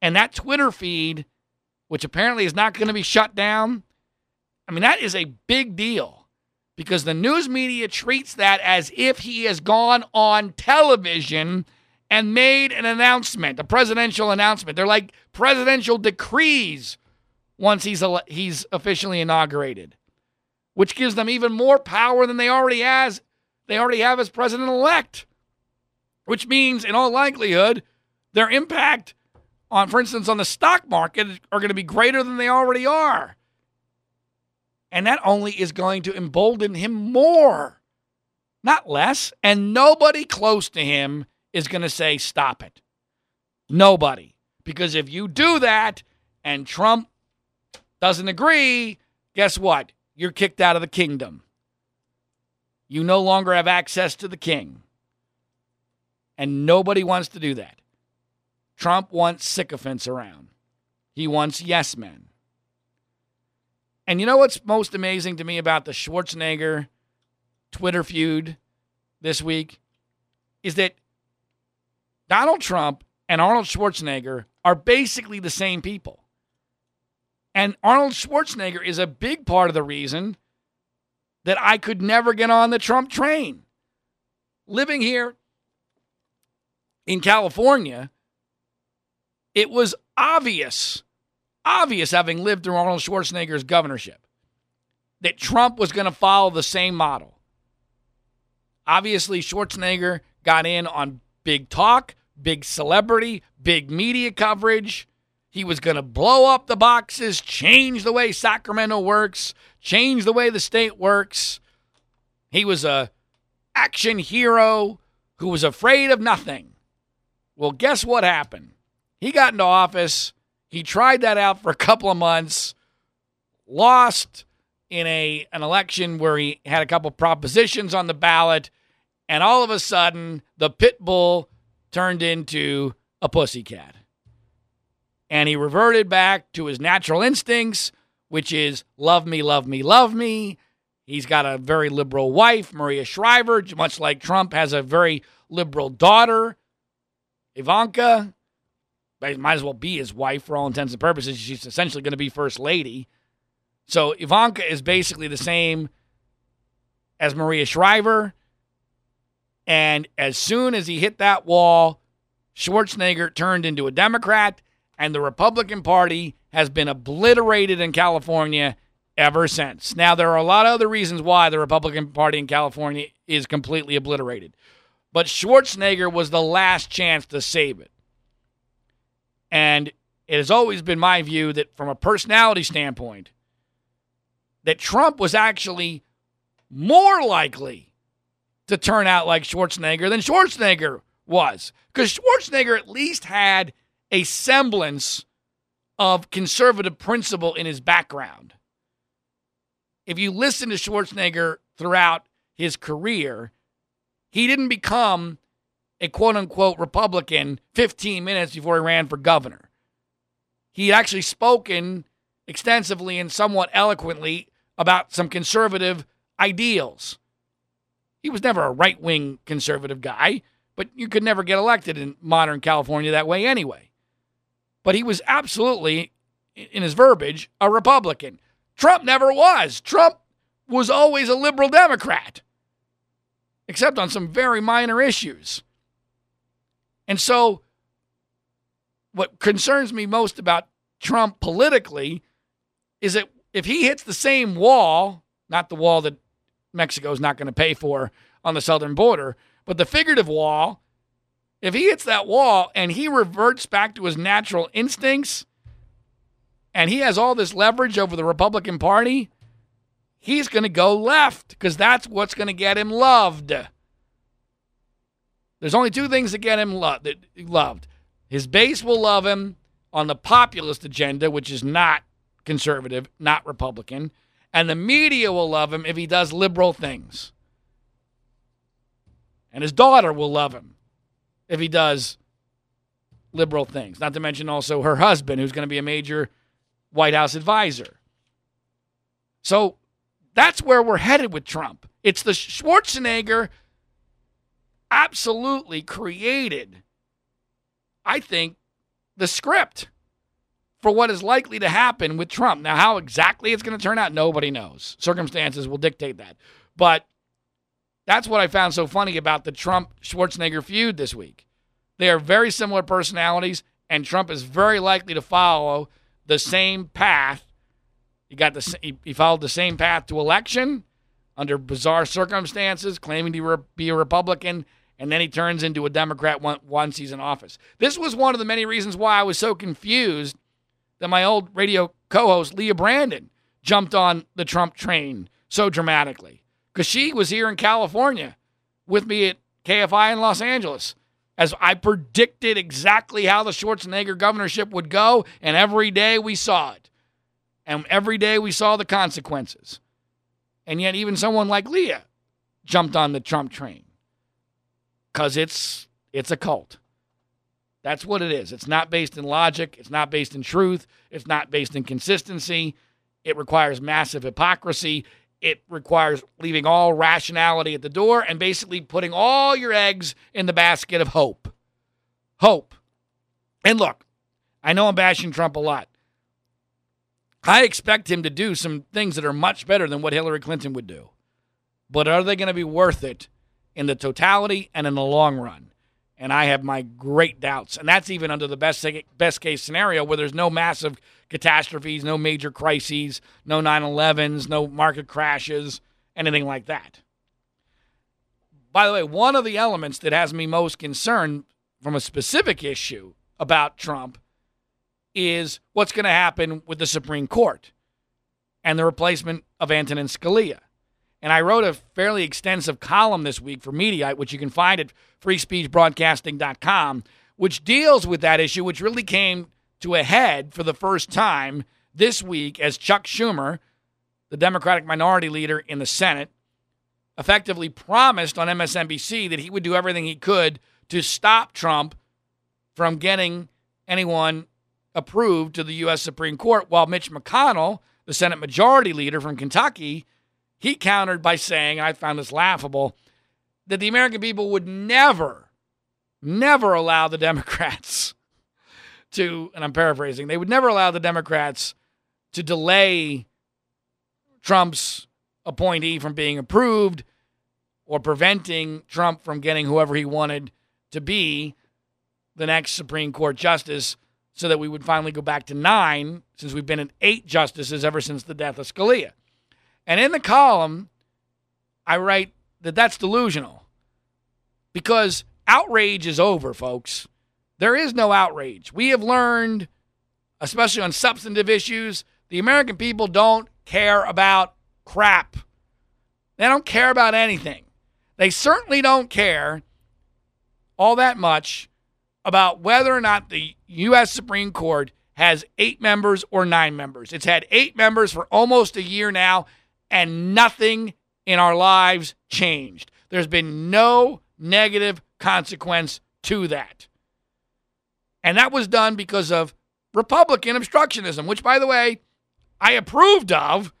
S2: And that Twitter feed, which apparently is not going to be shut down, I mean, that is a big deal because the news media treats that as if he has gone on television and made an announcement, a presidential announcement. They're like presidential decrees once he's he's officially inaugurated, which gives them even more power than they already has. They already have as president elect, which means, in all likelihood, their impact on, for instance, on the stock market are going to be greater than they already are. And that only is going to embolden him more, not less. And nobody close to him is going to say, stop it. Nobody. Because if you do that and Trump doesn't agree, guess what? You're kicked out of the kingdom. You no longer have access to the king. And nobody wants to do that. Trump wants sycophants around, he wants yes men. And you know what's most amazing to me about the Schwarzenegger Twitter feud this week? Is that Donald Trump and Arnold Schwarzenegger are basically the same people. And Arnold Schwarzenegger is a big part of the reason that I could never get on the Trump train. Living here in California, it was obvious, obvious having lived through Arnold Schwarzenegger's governorship, that Trump was going to follow the same model. Obviously, Schwarzenegger got in on big talk, big celebrity, big media coverage. He was going to blow up the boxes, change the way Sacramento works, change the way the state works. He was a action hero who was afraid of nothing. Well, guess what happened? He got into office. He tried that out for a couple of months, lost in a an election where he had a couple propositions on the ballot, and all of a sudden the pit bull turned into a pussycat and he reverted back to his natural instincts, which is love me, love me, love me. He's got a very liberal wife, Maria Shriver, much like Trump has a very liberal daughter, Ivanka. Might as well be his wife for all intents and purposes. She's essentially going to be first lady. So Ivanka is basically the same as Maria Shriver. And as soon as he hit that wall, Schwarzenegger turned into a Democrat, and the Republican Party has been obliterated in California ever since. Now, there are a lot of other reasons why the Republican Party in California is completely obliterated, but Schwarzenegger was the last chance to save it. And it has always been my view that, from a personality standpoint, that Trump was actually more likely to turn out like Schwarzenegger than Schwarzenegger was. Because Schwarzenegger at least had a semblance of conservative principle in his background. If you listen to Schwarzenegger throughout his career, he didn't become a quote unquote Republican 15 minutes before he ran for governor. He had actually spoken extensively and somewhat eloquently about some conservative ideals. He was never a right wing conservative guy, but you could never get elected in modern California that way anyway. But he was absolutely, in his verbiage, a Republican. Trump never was. Trump was always a liberal Democrat, except on some very minor issues. And so, what concerns me most about Trump politically is that if he hits the same wall, not the wall that Mexico is not going to pay for on the southern border, but the figurative wall, if he hits that wall and he reverts back to his natural instincts and he has all this leverage over the Republican Party, he's going to go left because that's what's going to get him loved. There's only two things that get him lo- that loved. His base will love him on the populist agenda, which is not conservative, not Republican, and the media will love him if he does liberal things. And his daughter will love him if he does liberal things. Not to mention also her husband, who's going to be a major White House advisor. So that's where we're headed with Trump. It's the Schwarzenegger absolutely created, I think, the script for what is likely to happen with Trump. Now, how exactly it's going to turn out, nobody knows. Circumstances will dictate that. But that's what I found so funny about the Trump Schwarzenegger feud this week. They are very similar personalities, and Trump is very likely to follow the same path. He got the he followed the same path to election under bizarre circumstances, claiming to be a Republican, and then he turns into a Democrat once he's in office. This was one of the many reasons why I was so confused that my old radio co-host Leah Brandon jumped on the Trump train so dramatically because she was here in California with me at KFI in Los Angeles as I predicted exactly how the Schwarzenegger governorship would go, and every day we saw it. And every day we saw the consequences. And yet, even someone like Leah jumped on the Trump train because it's, it's a cult. That's what it is. It's not based in logic, it's not based in truth, it's not based in consistency. It requires massive hypocrisy. It requires leaving all rationality at the door and basically putting all your eggs in the basket of hope. Hope. And look, I know I'm bashing Trump a lot. I expect him to do some things that are much better than what Hillary Clinton would do. But are they going to be worth it in the totality and in the long run? And I have my great doubts. And that's even under the best, best case scenario where there's no massive catastrophes, no major crises, no 9 11s, no market crashes, anything like that. By the way, one of the elements that has me most concerned from a specific issue about Trump is what's going to happen with the Supreme Court and the replacement of Antonin Scalia. And I wrote a fairly extensive column this week for Mediaite, which you can find at freespeechbroadcasting.com, which deals with that issue, which really came to a head for the first time this week as Chuck Schumer, the Democratic minority leader in the Senate, effectively promised on MSNBC that he would do everything he could to stop Trump from getting anyone approved to the U.S. Supreme Court, while Mitch McConnell, the Senate Majority Leader from Kentucky, he countered by saying, I found this laughable, that the American people would never, never allow the Democrats to, and I'm paraphrasing, they would never allow the Democrats to delay Trump's appointee from being approved or preventing Trump from getting whoever he wanted to be the next Supreme Court justice so that we would finally go back to nine, since we've been at eight justices ever since the death of Scalia. And in the column, I write that that's delusional because outrage is over, folks. There is no outrage. We have learned, especially on substantive issues, the American people don't care about crap. They don't care about anything. They certainly don't care all that much about whether or not the U.S. Supreme Court has eight members or nine members. It's had eight members for almost a year now, and nothing in our lives changed. There's been no negative consequence to that. And that was done because of Republican obstructionism, which, by the way, I approved of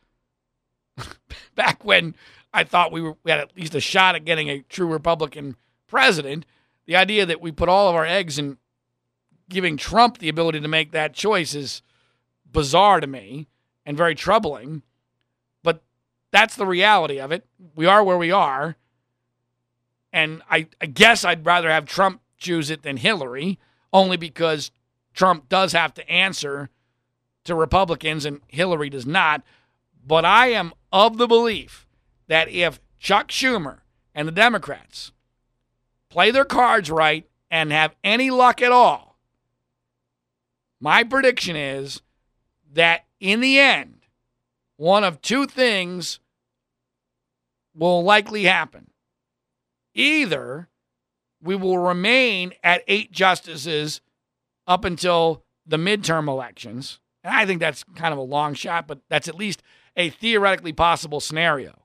S2: back when I thought we, were, we had at least a shot at getting a true Republican president. The idea that we put all of our eggs in giving Trump the ability to make that choice is bizarre to me and very troubling. But that's the reality of it. We are where we are. And I, I guess I'd rather have Trump choose it than Hillary, only because Trump does have to answer to Republicans and Hillary does not. But I am of the belief that if Chuck Schumer and the Democrats play their cards right and have any luck at all, my prediction is that in the end, one of two things will likely happen. Either we will remain at eight justices up until the midterm elections. And I think that's kind of a long shot, but that's at least a theoretically possible scenario.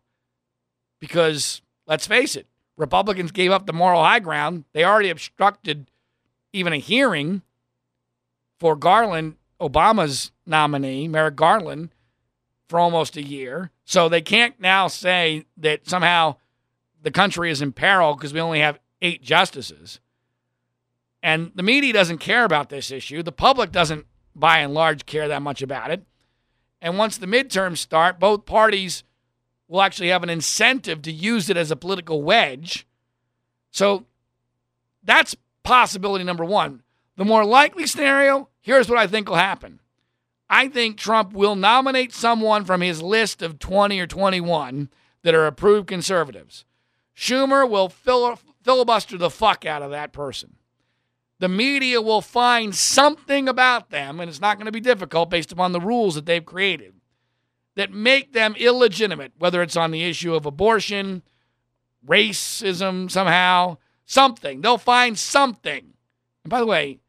S2: Because let's face it, Republicans gave up the moral high ground. They already obstructed even a hearing for Garland, Obama's nominee, Merrick Garland, for almost a year. So they can't now say that somehow the country is in peril because we only have eight justices. And the media doesn't care about this issue. The public doesn't, by and large, care that much about it. And once the midterms start, both parties will actually have an incentive to use it as a political wedge. So that's possibility number one. The more likely scenario here's what I think will happen I think Trump will nominate someone from his list of 20 or 21 that are approved conservatives. Schumer will filibuster the fuck out of that person. The media will find something about them, and it's not going to be difficult based upon the rules that they've created, that make them illegitimate, whether it's on the issue of abortion, racism, somehow, something. They'll find something. And by the way,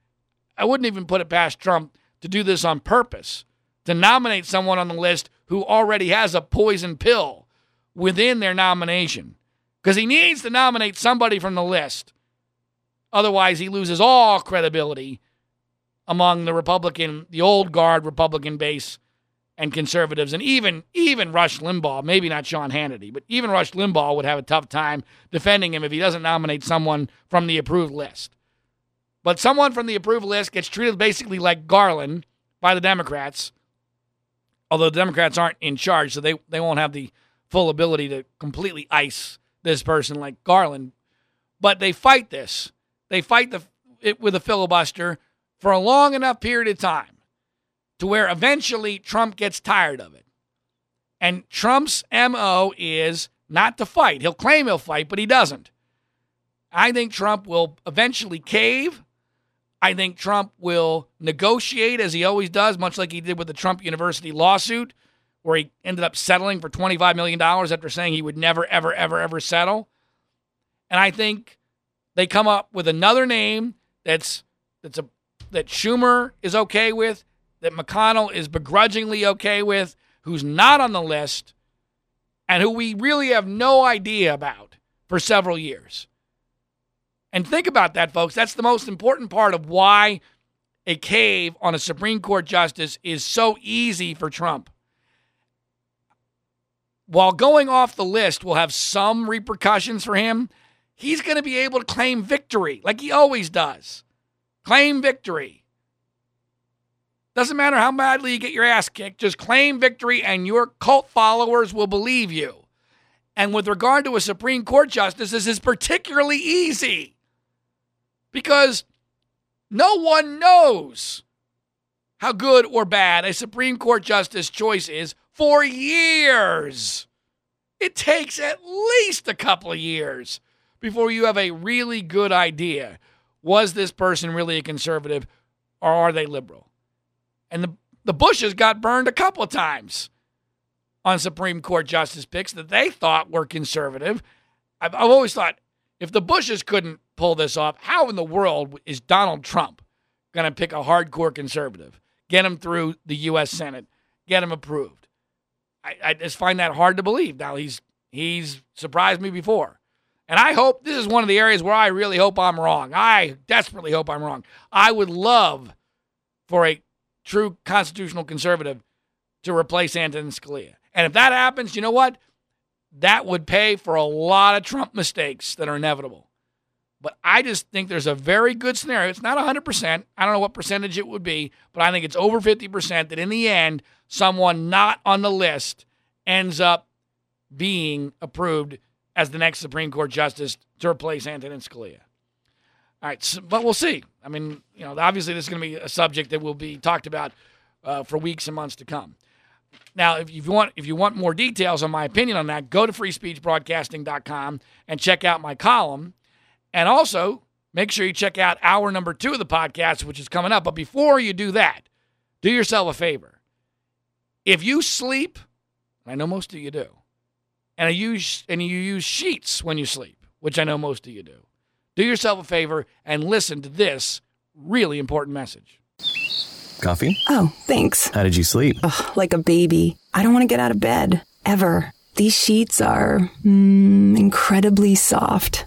S2: I wouldn't even put it past Trump to do this on purpose, to nominate someone on the list who already has a poison pill within their nomination. Because he needs to nominate somebody from the list Otherwise, he loses all credibility among the Republican, the old guard Republican base and conservatives, and even even Rush Limbaugh, maybe not Sean Hannity, but even Rush Limbaugh would have a tough time defending him if he doesn't nominate someone from the approved list. But someone from the approved list gets treated basically like Garland by the Democrats, although the Democrats aren't in charge, so they, they won't have the full ability to completely ice this person like Garland. But they fight this they fight the, it with a filibuster for a long enough period of time to where eventually Trump gets tired of it. And Trump's MO is not to fight. He'll claim he'll fight, but he doesn't. I think Trump will eventually cave. I think Trump will negotiate as he always does, much like he did with the Trump University lawsuit, where he ended up settling for $25 million after saying he would never, ever, ever, ever settle. And I think they come up with another name that's that's a that Schumer is okay with, that McConnell is begrudgingly okay with, who's not on the list, and who we really have no idea about for several years. And think about that, folks. That's the most important part of why a cave on a Supreme Court justice is so easy for Trump. While going off the list will have some repercussions for him, he's going to be able to claim victory like he always does. Claim victory. Doesn't matter how badly you get your ass kicked, just claim victory and your cult followers will believe you. And with regard to a Supreme Court justice, this is particularly easy because no one knows how good or bad a Supreme Court justice choice is for years. It takes at least a couple of years before you have a really good idea. Was this person really a conservative or are they liberal? And the, the Bushes got burned a couple of times on Supreme Court justice picks that they thought were conservative. I've, I've always thought if the Bushes couldn't pull this off, how in the world is Donald Trump going to pick a hardcore conservative, get him through the U.S. Senate, get him approved? I, I just find that hard to believe. Now he's he's surprised me before. And I hope this is one of the areas where I really hope I'm wrong. I desperately hope I'm wrong. I would love for a true constitutional conservative to replace Antonin Scalia. And if that happens, you know what? That would pay for a lot of Trump mistakes that are inevitable. But I just think there's a very good scenario. It's not 100%. I don't know what percentage it would be, but I think it's over 50% that in the end, someone not on the list ends up being approved as the next Supreme Court justice to replace Antonin Scalia. All right, so, but we'll see. I mean, you know, obviously this is going to be a subject that will be talked about uh, for weeks and months to come. Now, if you want if you want more details on my opinion on that, go to freespeechbroadcasting.com and check out my column. And also, make sure you check out hour number 2 of the podcast which is coming up. But before you do that, do yourself a favor. If you sleep, I know most of you do. And you use and you use sheets when you sleep, which I know most of you do. Do yourself a favor and listen to this really important message.
S7: Coffee?
S1: Oh, thanks.
S7: How did you sleep?
S1: Ugh, like a baby. I don't want to get out of bed. Ever. These sheets are mm, incredibly soft.